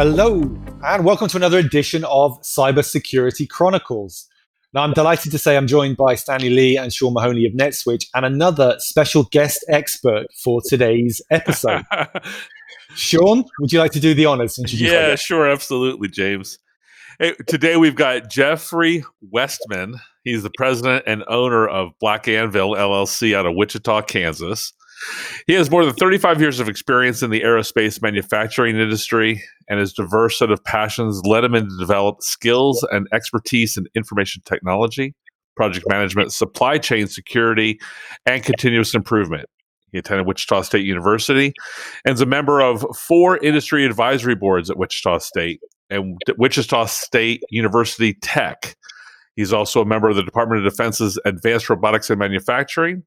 Hello, and welcome to another edition of Cybersecurity Chronicles. Now, I'm delighted to say I'm joined by Stanley Lee and Sean Mahoney of NetSwitch and another special guest expert for today's episode. Sean, would you like to do the honors? Yeah, sure, absolutely, James. Hey, today we've got Jeffrey Westman. He's the president and owner of Black Anvil LLC out of Wichita, Kansas. He has more than 35 years of experience in the aerospace manufacturing industry, and his diverse set of passions led him to develop skills and expertise in information technology, project management, supply chain security, and continuous improvement. He attended Wichita State University and is a member of four industry advisory boards at Wichita State and Wichita State University Tech. He's also a member of the Department of Defense's Advanced Robotics and Manufacturing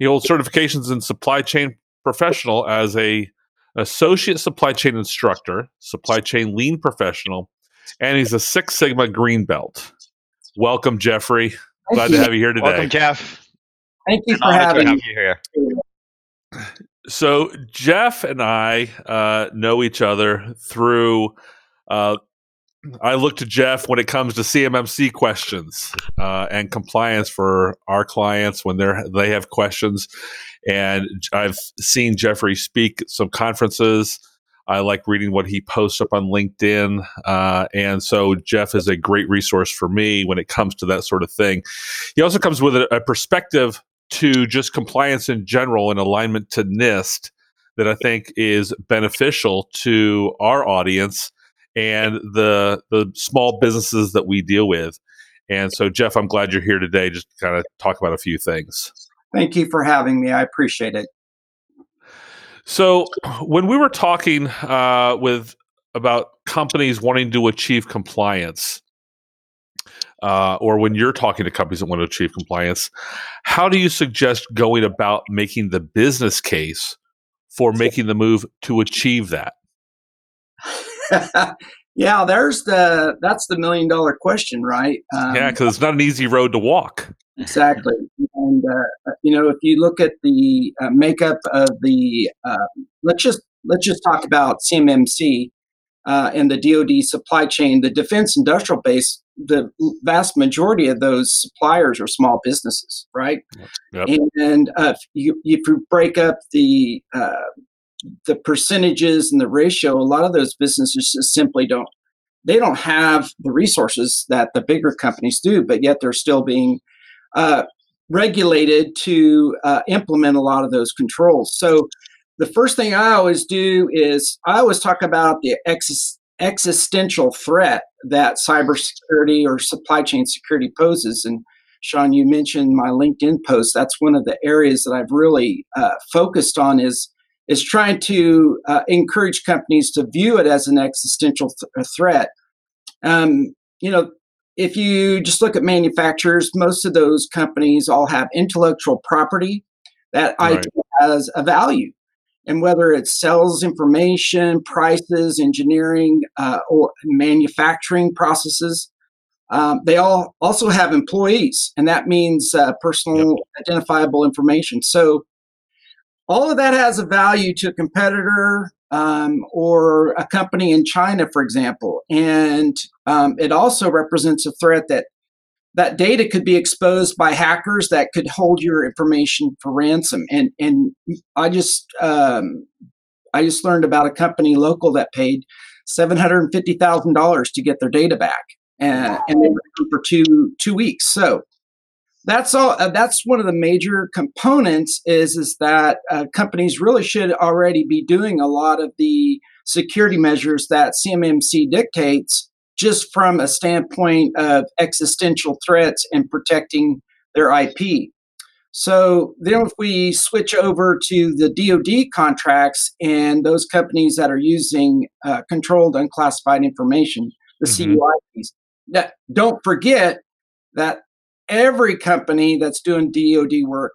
he holds certifications in supply chain professional as a associate supply chain instructor, supply chain lean professional, and he's a Six Sigma green belt. Welcome, Jeffrey. Glad to have you here today. Welcome, Jeff. Thank you for having me here. So Jeff and I uh, know each other through uh, I look to Jeff when it comes to CMMC questions uh, and compliance for our clients when they're they have questions. And I've seen Jeffrey speak at some conferences. I like reading what he posts up on LinkedIn. Uh, and so Jeff is a great resource for me when it comes to that sort of thing. He also comes with a, a perspective to just compliance in general and alignment to NIST that I think is beneficial to our audience and the the small businesses that we deal with. And so, Jeff, I'm glad you're here today just to kind of talk about a few things. Thank you for having me. I appreciate it. So, when we were talking uh, with about companies wanting to achieve compliance, uh, or when you're talking to companies that want to achieve compliance, how do you suggest going about making the business case for making the move to achieve that? yeah, there's the that's the million dollar question, right? Um, yeah, because it's not an easy road to walk. Exactly, and uh, you know if you look at the uh, makeup of the uh, let's just let's just talk about CMMC uh, and the DoD supply chain, the defense industrial base. The vast majority of those suppliers are small businesses, right? Yep. And, and uh, if, you, if you break up the uh, the percentages and the ratio, a lot of those businesses just simply don't they don't have the resources that the bigger companies do, but yet they're still being uh, regulated to uh, implement a lot of those controls. So the first thing I always do is I always talk about the ex- existential threat that cybersecurity or supply chain security poses. And Sean, you mentioned my LinkedIn post. That's one of the areas that I've really uh, focused on is is trying to uh, encourage companies to view it as an existential th- threat. Um, you know, if you just look at manufacturers, most of those companies all have intellectual property that right. has a value. And whether it sells information, prices, engineering, uh, or manufacturing processes, um, they all also have employees, and that means uh, personal yep. identifiable information. So all of that has a value to a competitor um, or a company in China, for example. And um, it also represents a threat that that data could be exposed by hackers that could hold your information for ransom. And and I just um, I just learned about a company local that paid seven hundred and fifty thousand dollars to get their data back, and, and they were for two two weeks. So that's all uh, that's one of the major components is is that uh, companies really should already be doing a lot of the security measures that cmmc dictates just from a standpoint of existential threats and protecting their ip so then if we switch over to the dod contracts and those companies that are using uh, controlled unclassified information the mm-hmm. cuis that, don't forget that every company that's doing DoD work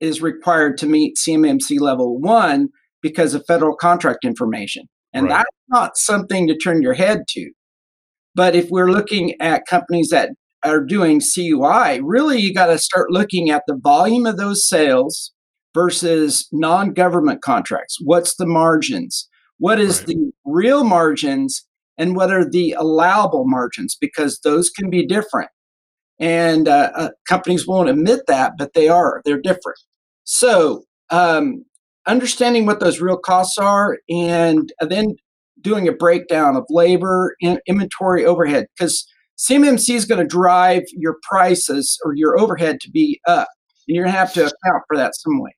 is required to meet CMMC level one because of federal contract information. And right. that's not something to turn your head to. But if we're looking at companies that are doing CUI, really you got to start looking at the volume of those sales versus non government contracts. What's the margins? What is right. the real margins and what are the allowable margins because those can be different and uh, uh, companies won't admit that but they are they're different so um, understanding what those real costs are and then doing a breakdown of labor in, inventory overhead because cmmc is going to drive your prices or your overhead to be up and you're going to have to account for that some way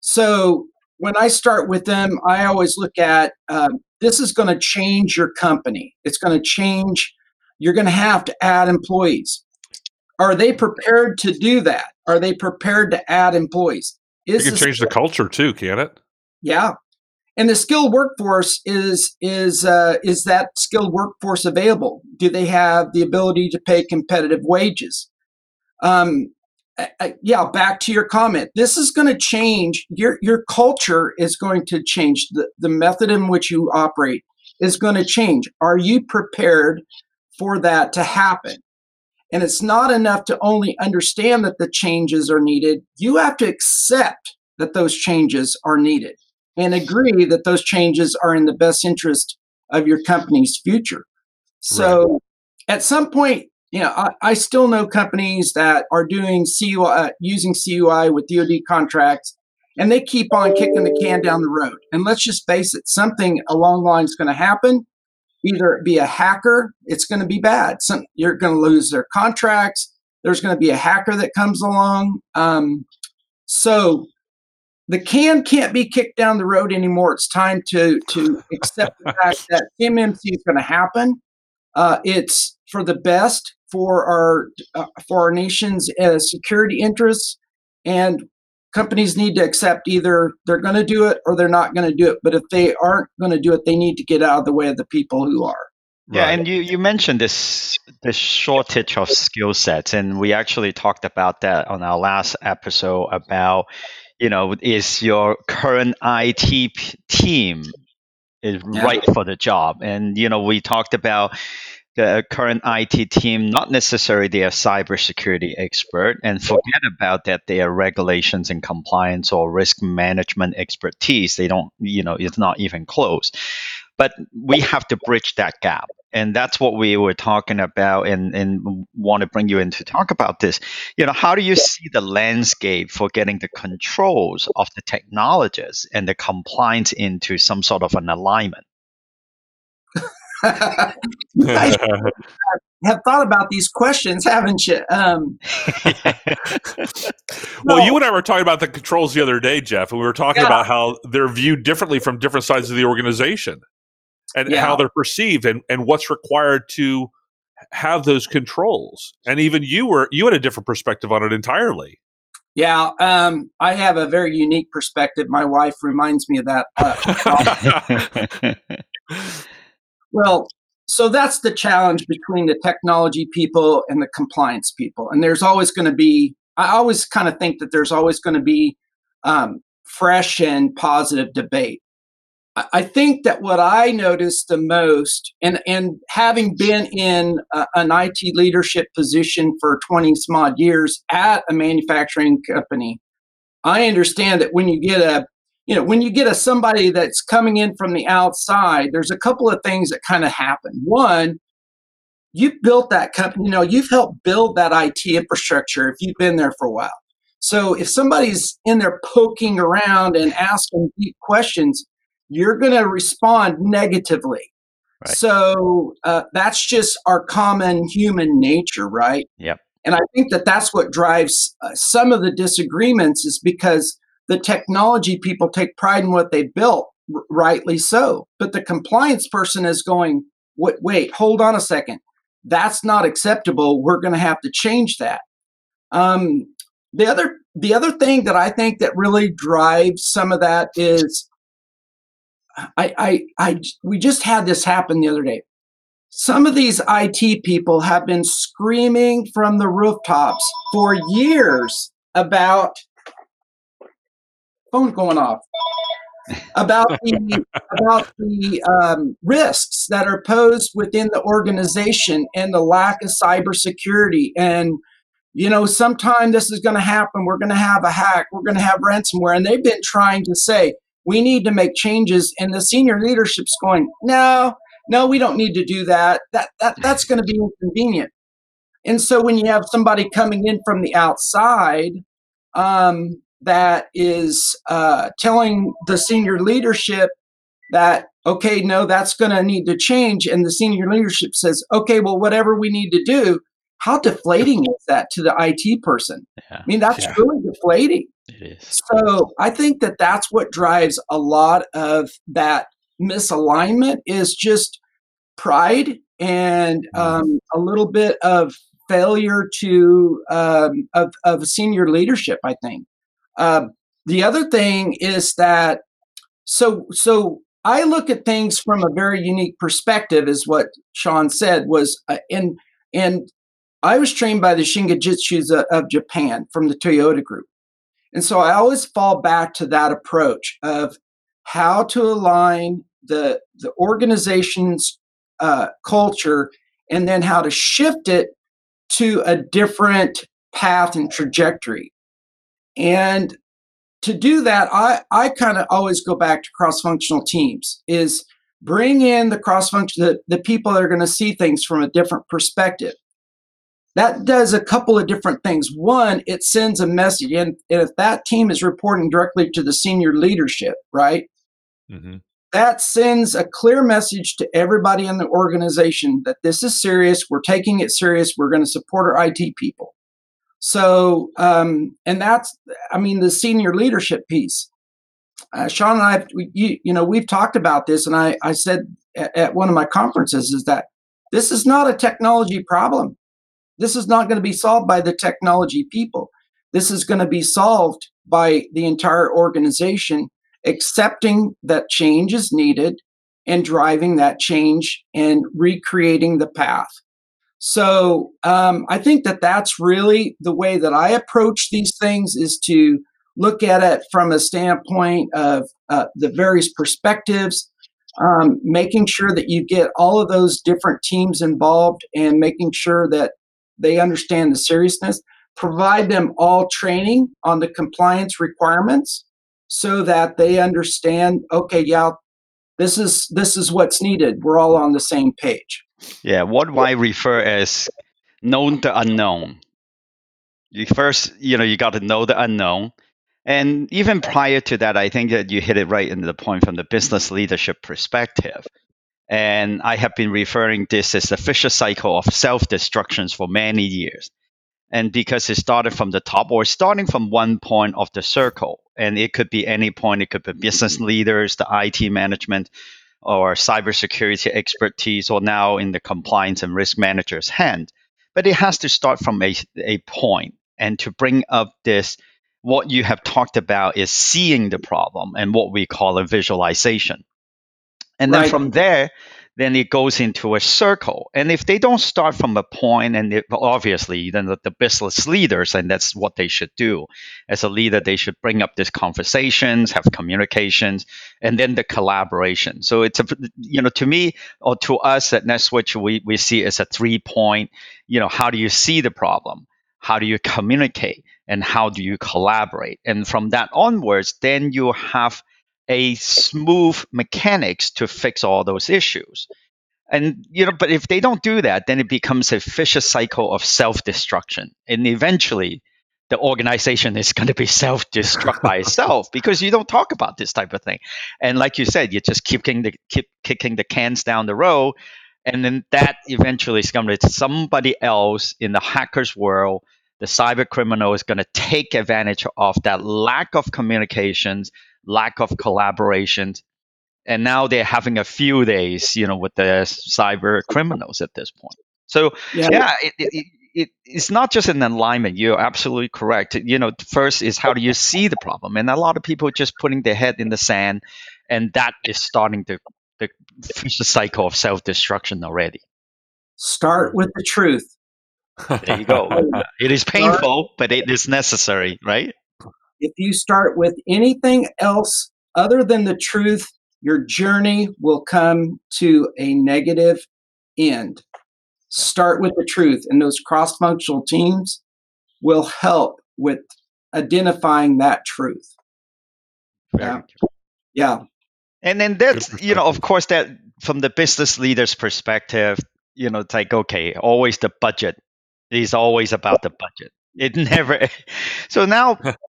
so when I start with them, I always look at um, this is going to change your company. It's going to change. You're going to have to add employees. Are they prepared to do that? Are they prepared to add employees? Is it can change the culture too, can it? Yeah, and the skilled workforce is is uh, is that skilled workforce available? Do they have the ability to pay competitive wages? Um, yeah, back to your comment. This is going to change. Your your culture is going to change. The, the method in which you operate is going to change. Are you prepared for that to happen? And it's not enough to only understand that the changes are needed. You have to accept that those changes are needed and agree that those changes are in the best interest of your company's future. So right. at some point, you know, I, I still know companies that are doing CUI, uh, using CUI with DoD contracts, and they keep on kicking the can down the road. And let's just face it, something along the line is going to happen. Either be a hacker, it's going to be bad. Some, you're going to lose their contracts. There's going to be a hacker that comes along. Um, so the can can't be kicked down the road anymore. It's time to to accept the fact that CMMC is going to happen. Uh, it's for the best for our uh, for our nation's uh, security interests, and companies need to accept either they're going to do it or they're not going to do it. But if they aren't going to do it, they need to get out of the way of the people who are. Yeah, right. and you, you mentioned this this shortage of skill sets, and we actually talked about that on our last episode about you know is your current IT p- team is yeah. right for the job, and you know we talked about the current IT team, not necessarily they are cybersecurity expert, and forget about that they are regulations and compliance or risk management expertise. They don't, you know, it's not even close. But we have to bridge that gap. And that's what we were talking about and, and want to bring you in to talk about this. You know, how do you see the landscape for getting the controls of the technologists and the compliance into some sort of an alignment? have thought about these questions, haven't you? Um, well, no. you and I were talking about the controls the other day, Jeff, and we were talking yeah. about how they're viewed differently from different sides of the organization and yeah. how they're perceived and, and what's required to have those controls. And even you were you had a different perspective on it entirely. Yeah, um, I have a very unique perspective. My wife reminds me of that. Uh, Well, so that's the challenge between the technology people and the compliance people. And there's always going to be, I always kind of think that there's always going to be um, fresh and positive debate. I think that what I noticed the most, and, and having been in a, an IT leadership position for 20 some odd years at a manufacturing company, I understand that when you get a you know, when you get a somebody that's coming in from the outside, there's a couple of things that kind of happen. One, you've built that company, you know, you've helped build that IT infrastructure if you've been there for a while. So if somebody's in there poking around and asking deep questions, you're going to respond negatively. Right. So uh, that's just our common human nature, right? Yep. And I think that that's what drives uh, some of the disagreements is because the technology people take pride in what they built, r- rightly so. But the compliance person is going, wait, wait, hold on a second. That's not acceptable. We're going to have to change that. Um, the other the other thing that I think that really drives some of that is I, I, I, we just had this happen the other day. Some of these IT people have been screaming from the rooftops for years about phone going off about the about the um, risks that are posed within the organization and the lack of cybersecurity. And you know sometime this is going to happen. We're going to have a hack. We're going to have ransomware. And they've been trying to say we need to make changes. And the senior leadership's going no no, we don't need to do that. That that that's going to be inconvenient. And so when you have somebody coming in from the outside um, that is uh, telling the senior leadership that okay, no, that's going to need to change, and the senior leadership says, okay, well, whatever we need to do. How deflating is that to the IT person? Yeah. I mean, that's yeah. really deflating. It is. So I think that that's what drives a lot of that misalignment is just pride and mm-hmm. um, a little bit of failure to um, of, of senior leadership. I think uh, the other thing is that so so I look at things from a very unique perspective, is what Sean said was uh, and and I was trained by the Shingijutsus of, of Japan from the Toyota Group, and so I always fall back to that approach of how to align the the organization's uh, culture and then how to shift it to a different path and trajectory. And to do that, I, I kind of always go back to cross-functional teams is bring in the cross-function, the, the people that are going to see things from a different perspective. That does a couple of different things. One, it sends a message, and, and if that team is reporting directly to the senior leadership, right? Mm-hmm that sends a clear message to everybody in the organization that this is serious. We're taking it serious. We're going to support our IT people. So, um, and that's, I mean, the senior leadership piece. Uh, Sean and I, we, you, you, know, we've talked about this, and I, I said at, at one of my conferences is that this is not a technology problem. This is not going to be solved by the technology people. This is going to be solved by the entire organization accepting that change is needed and driving that change and recreating the path. So um, I think that that's really the way that I approach these things is to look at it from a standpoint of uh, the various perspectives, um, making sure that you get all of those different teams involved and making sure that they understand the seriousness, provide them all training on the compliance requirements so that they understand okay yeah this is this is what's needed. We're all on the same page yeah what i refer as known the unknown. You first you know you got to know the unknown. And even prior to that i think that you hit it right in the point from the business leadership perspective. And i have been referring this as the vicious cycle of self-destructions for many years. And because it started from the top or starting from one point of the circle. And it could be any point. It could be business leaders the it management or cybersecurity expertise or now in the compliance and risk manager's hand. But it has to start from a, a point. And to bring up this what you have talked about is seeing the problem and what we call a visualization. And then right. from there then it goes into a circle. And if they don't start from a point, and it, obviously, then the, the, business leaders, and that's what they should do. As a leader, they should bring up these conversations, have communications, and then the collaboration. So it's a, you know, to me or to us at NetSwitch, we, we see as a three point, you know, how do you see the problem? How do you communicate? And how do you collaborate? And from that onwards, then you have a smooth mechanics to fix all those issues. And you know, but if they don't do that, then it becomes a vicious cycle of self-destruction. And eventually the organization is going to be self-destruct by itself because you don't talk about this type of thing. And like you said, you just keep kicking the keep kicking the cans down the road. And then that eventually is going to somebody else in the hackers world the cyber criminal is going to take advantage of that lack of communications, lack of collaboration. And now they're having a few days, you know, with the cyber criminals at this point. So yeah, yeah it, it, it, it's not just an alignment. You're absolutely correct. You know, first is how do you see the problem? And a lot of people just putting their head in the sand, and that is starting to the, the cycle of self destruction already. Start with the truth. There you go. it is painful, but it is necessary, right? If you start with anything else other than the truth, your journey will come to a negative end. Start with the truth, and those cross functional teams will help with identifying that truth. Yeah. Yeah. And then that's you know, of course, that from the business leader's perspective, you know, it's like okay, always the budget is always about the budget. It never. So now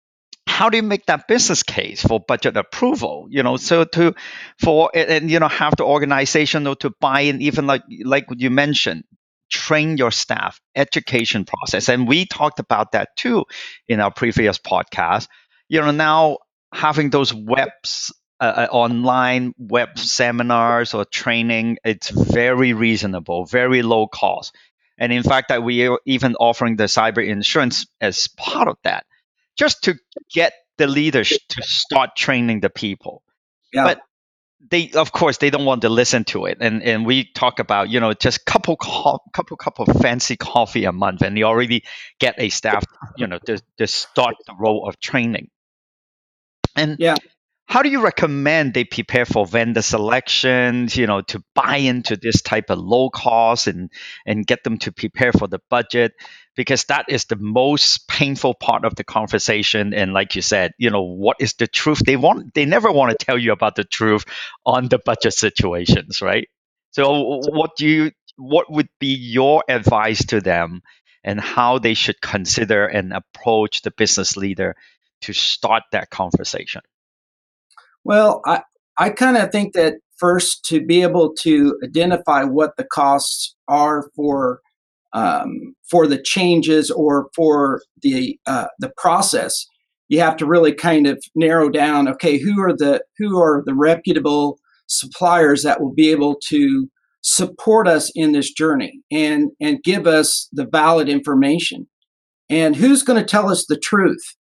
how do you make that business case for budget approval? You know so to for and you know have the organization to buy in even like like you mentioned train your staff education process. And we talked about that too in our previous podcast. You know now having those webs uh, uh online web seminars or training it's very reasonable very low cost. And in fact that we are even offering the cyber insurance as part of that just to get the leaders to start training the people. Yeah. But they, of course, they don't want to listen to it. And and we talk about you know just couple co- couple cup of fancy coffee a month, and you already get a staff you know to, to start the role of training. And yeah how do you recommend they prepare for vendor selections you know to buy into this type of low cost and and get them to prepare for the budget because that is the most painful part of the conversation. And like you said you know what is the truth? They want they never want to tell you about the truth on the budget situations right? So what do you what would be your advice to them and how they should consider and approach the business leader to start that conversation? Well, I, I kind of think that first to be able to identify what the costs are for um, for the changes or for the uh, the process, you have to really kind of narrow down. Okay, who are the who are the reputable suppliers that will be able to support us in this journey and and give us the valid information, and who's going to tell us the truth?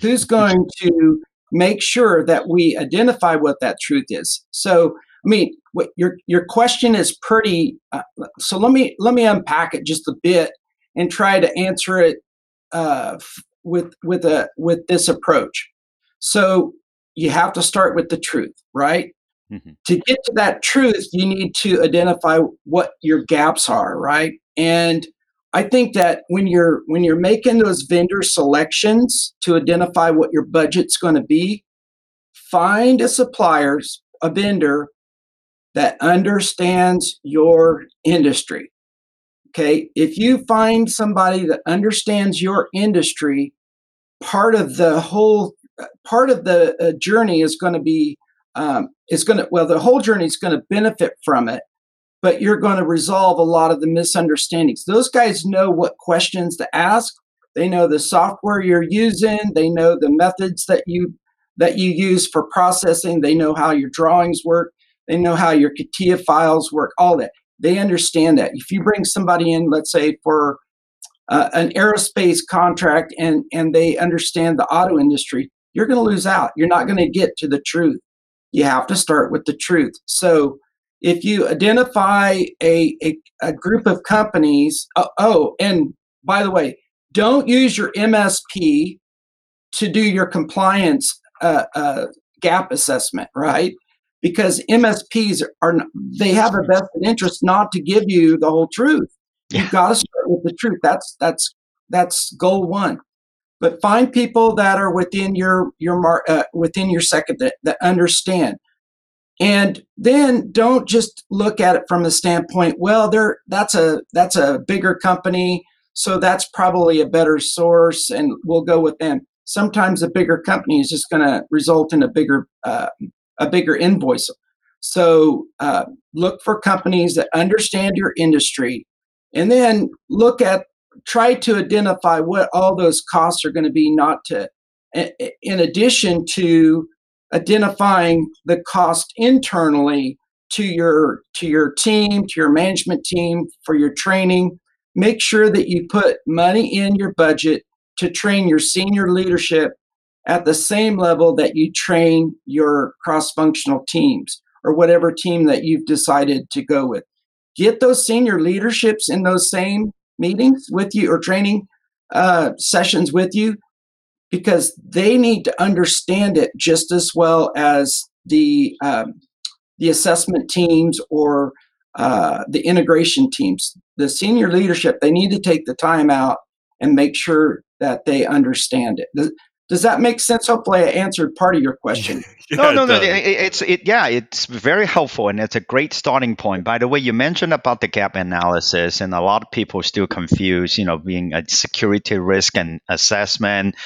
Who's going to make sure that we identify what that truth is. So, I mean, what your your question is pretty. Uh, so let me let me unpack it just a bit and try to answer it uh, with with a with this approach. So you have to start with the truth, right? Mm-hmm. To get to that truth, you need to identify what your gaps are, right? And I think that when you're when you're making those vendor selections to identify what your budget's going to be, find a supplier, a vendor that understands your industry. Okay, if you find somebody that understands your industry, part of the whole part of the uh, journey is going to be um, is going to well the whole journey is going to benefit from it but you're going to resolve a lot of the misunderstandings. Those guys know what questions to ask. They know the software you're using. They know the methods that you that you use for processing. They know how your drawings work. They know how your CATIA files work. All that they understand that. If you bring somebody in, let's say for uh, an aerospace contract, and and they understand the auto industry, you're going to lose out. You're not going to get to the truth. You have to start with the truth. So if you identify a, a, a group of companies, uh, oh, and by the way, don't use your MSP to do your compliance uh, uh, gap assessment, right? Because MSPs are they have a vested interest not to give you the whole truth. You've got to start with the truth. That's that's that's goal one. But find people that are within your your uh, within your second that, that understand. And then don't just look at it from the standpoint, well, there that's a that's a bigger company, so that's probably a better source, and we'll go with them. Sometimes a bigger company is just going to result in a bigger uh, a bigger invoice. So uh, look for companies that understand your industry, and then look at try to identify what all those costs are going to be. Not to, in addition to identifying the cost internally to your to your team to your management team for your training make sure that you put money in your budget to train your senior leadership at the same level that you train your cross functional teams or whatever team that you've decided to go with get those senior leaderships in those same meetings with you or training uh, sessions with you because they need to understand it just as well as the um, the assessment teams or uh, the integration teams. The senior leadership they need to take the time out and make sure that they understand it. Does that make sense? Hopefully, I answered part of your question. yeah, no, no, no. It, it's it. Yeah, it's very helpful, and it's a great starting point. By the way, you mentioned about the gap analysis, and a lot of people still confuse. You know, being a security risk and assessment,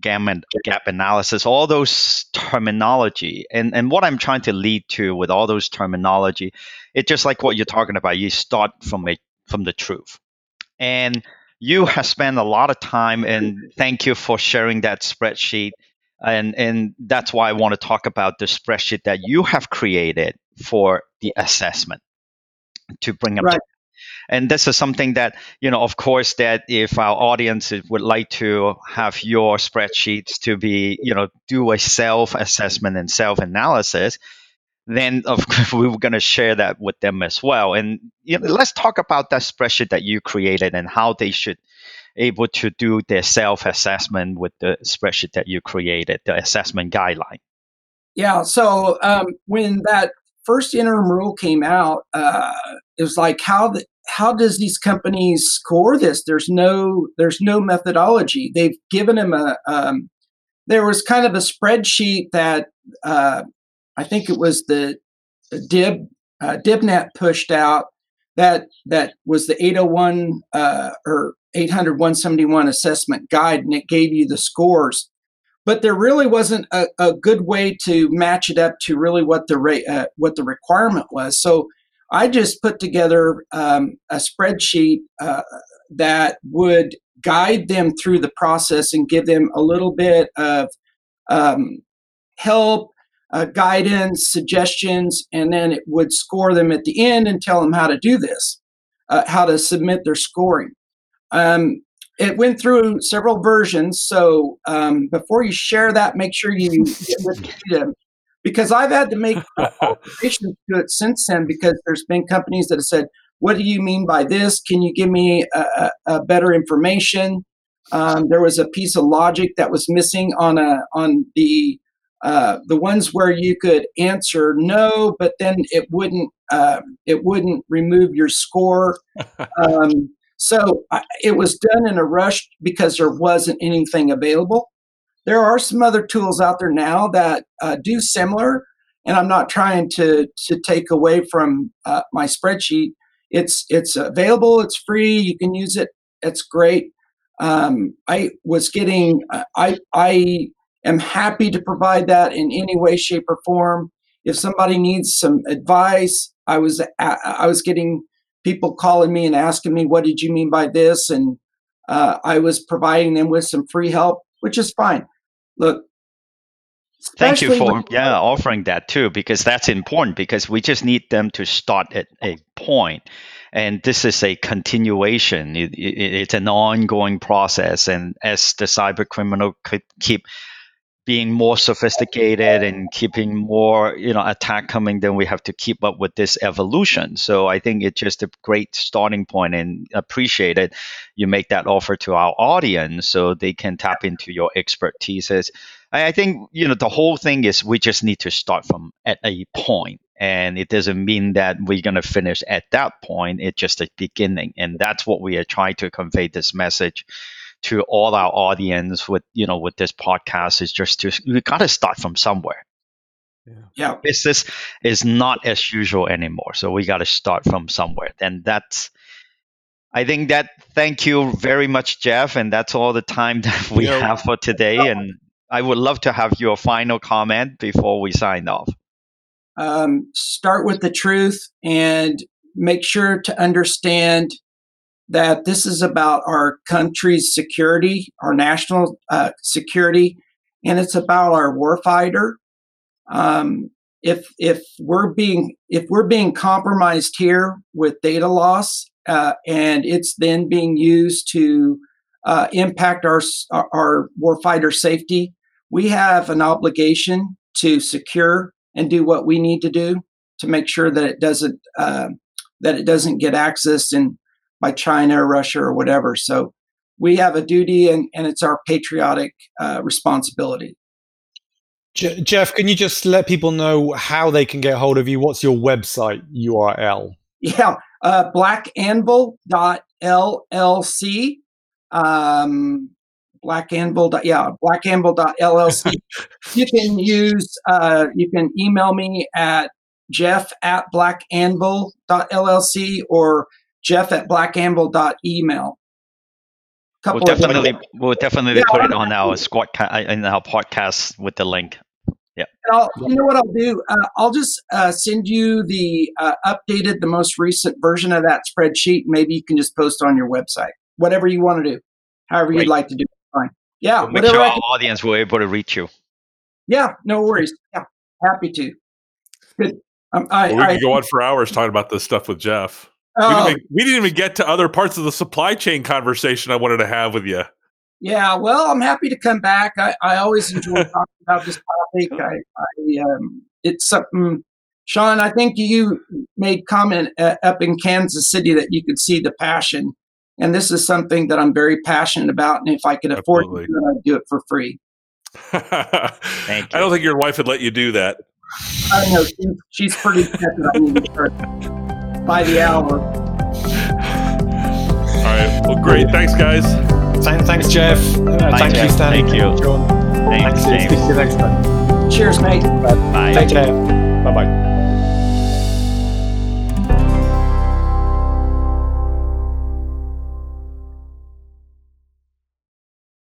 gap and gap analysis, all those terminology, and and what I'm trying to lead to with all those terminology, it's just like what you're talking about. You start from a from the truth, and you have spent a lot of time and thank you for sharing that spreadsheet and and that's why I want to talk about the spreadsheet that you have created for the assessment to bring up. right. and this is something that you know of course that if our audience would like to have your spreadsheets to be you know do a self assessment and self analysis then of course we were going to share that with them as well. And you know, let's talk about that spreadsheet that you created and how they should able to do their self assessment with the spreadsheet that you created, the assessment guideline. Yeah. So um, when that first interim rule came out, uh, it was like how the, how does these companies score this? There's no there's no methodology. They've given them a um, there was kind of a spreadsheet that uh, I think it was the, the Dib uh, DIBnet pushed out that that was the 801 uh, or 800 171 assessment guide, and it gave you the scores. But there really wasn't a, a good way to match it up to really what the rate uh, what the requirement was. So I just put together um, a spreadsheet uh, that would guide them through the process and give them a little bit of um, help uh, guidance, suggestions, and then it would score them at the end and tell them how to do this, uh, how to submit their scoring. Um, it went through several versions, so um, before you share that, make sure you get with them because I've had to make alterations to it since then because there's been companies that have said, "What do you mean by this? Can you give me a, a, a better information?" Um, there was a piece of logic that was missing on a on the uh, the ones where you could answer no, but then it wouldn't uh, it wouldn't remove your score. Um, so I, it was done in a rush because there wasn't anything available. There are some other tools out there now that uh, do similar, and I'm not trying to to take away from uh, my spreadsheet. It's it's available. It's free. You can use it. It's great. Um, I was getting I I am happy to provide that in any way, shape, or form. If somebody needs some advice, I was I was getting people calling me and asking me, "What did you mean by this?" and uh, I was providing them with some free help, which is fine. Look, Thank you for yeah offering that too because that's important because we just need them to start at a point and this is a continuation it, it, it's an ongoing process and as the cyber criminal keep being more sophisticated and keeping more you know attack coming then we have to keep up with this evolution. So i think it's just a great starting point and appreciate it. You make that offer to our audience so they can tap into your expertise i think you know the whole thing is we just need to start from at a point and it doesn't mean that we're going to finish at that point. It's just a beginning and that's what we are trying to convey this message to all our audience with you know with this podcast is just to we got to start from somewhere. Yeah. yeah. Business is not as usual anymore. So we got to start from somewhere. And that's, I think that, thank you very much, Jeff. And that's all the time that we yeah. have for today. And I would love to have your final comment before we sign off. Um, start with the truth and make sure to understand that this is about our country's security, our national uh, security, and it's about our warfighter. Um, if if we're being if we're being compromised here with data loss, uh, and it's then being used to uh, impact our our warfighter safety, we have an obligation to secure and do what we need to do to make sure that it doesn't uh, that it doesn't get accessed and by China or Russia or whatever. So we have a duty and, and it's our patriotic uh, responsibility. Je- Jeff, can you just let people know how they can get hold of you? What's your website URL? Yeah, uh, blackanvil.llc. Um, Black Anvil. Yeah, blackanvil.llc. you can use. Uh, you can email me at jeff at blackanvil.llc or jeff at blackanvil.email. We'll definitely, we'll definitely yeah, put it on our squad in our podcast with the link. Yeah. I'll, you know what I'll do? Uh, I'll just uh, send you the uh, updated, the most recent version of that spreadsheet. Maybe you can just post on your website. Whatever you want to do, however you'd like to do. It, fine. Yeah. We'll make sure our audience will be able to reach you. Yeah. No worries. Yeah. Happy to. Good. Um, I, well, we I, could go on for hours talking about this stuff with Jeff. We, didn't oh. even, we didn't even get to other parts of the supply chain conversation I wanted to have with you. Yeah, well, I'm happy to come back. I, I always enjoy talking about this topic. I, I um, it's something, Sean. I think you made comment uh, up in Kansas City that you could see the passion, and this is something that I'm very passionate about. And if I could afford Absolutely. to it, I'd do it for free. Thank you. I don't think your wife would let you do that. I know she's, she's pretty by the hour. All right. Well, great. Thanks, guys. Thanks, Jeff. Uh, thank Jeff. you, Stan. Thank you. Thanks, Thanks James. Speak to you next time. Cheers, mate. Bye. Take care. Bye bye.